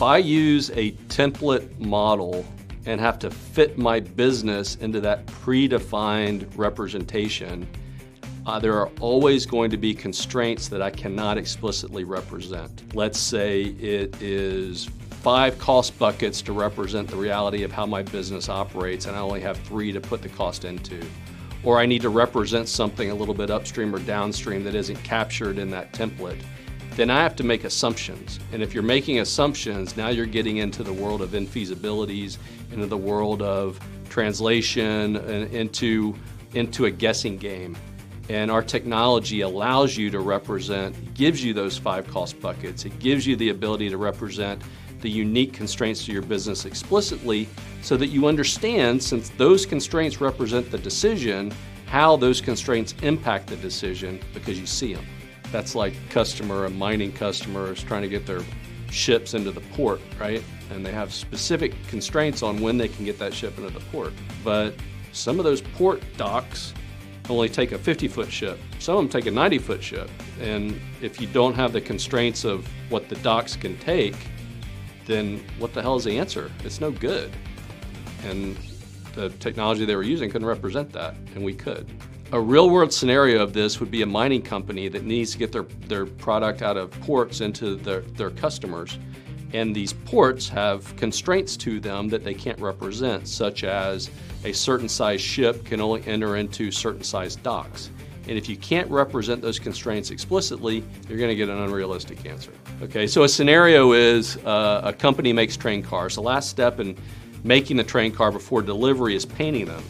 If I use a template model and have to fit my business into that predefined representation, uh, there are always going to be constraints that I cannot explicitly represent. Let's say it is five cost buckets to represent the reality of how my business operates, and I only have three to put the cost into. Or I need to represent something a little bit upstream or downstream that isn't captured in that template. Then I have to make assumptions. And if you're making assumptions, now you're getting into the world of infeasibilities, into the world of translation, and into, into a guessing game. And our technology allows you to represent, gives you those five cost buckets. It gives you the ability to represent the unique constraints to your business explicitly so that you understand, since those constraints represent the decision, how those constraints impact the decision because you see them. That's like customer, a mining customer is trying to get their ships into the port, right? And they have specific constraints on when they can get that ship into the port. But some of those port docks only take a 50 foot ship. Some of them take a 90 foot ship. And if you don't have the constraints of what the docks can take, then what the hell is the answer? It's no good. And the technology they were using couldn't represent that, and we could. A real world scenario of this would be a mining company that needs to get their, their product out of ports into their, their customers. And these ports have constraints to them that they can't represent, such as a certain size ship can only enter into certain size docks. And if you can't represent those constraints explicitly, you're going to get an unrealistic answer. Okay, so a scenario is uh, a company makes train cars. The last step in making the train car before delivery is painting them.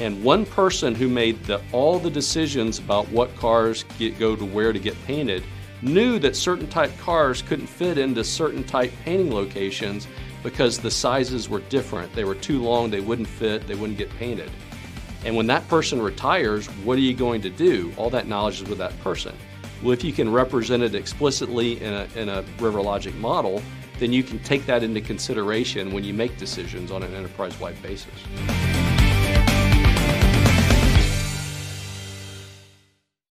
And one person who made the, all the decisions about what cars get, go to where to get painted knew that certain type cars couldn't fit into certain type painting locations because the sizes were different. They were too long, they wouldn't fit, they wouldn't get painted. And when that person retires, what are you going to do? All that knowledge is with that person. Well, if you can represent it explicitly in a, in a RiverLogic model, then you can take that into consideration when you make decisions on an enterprise wide basis.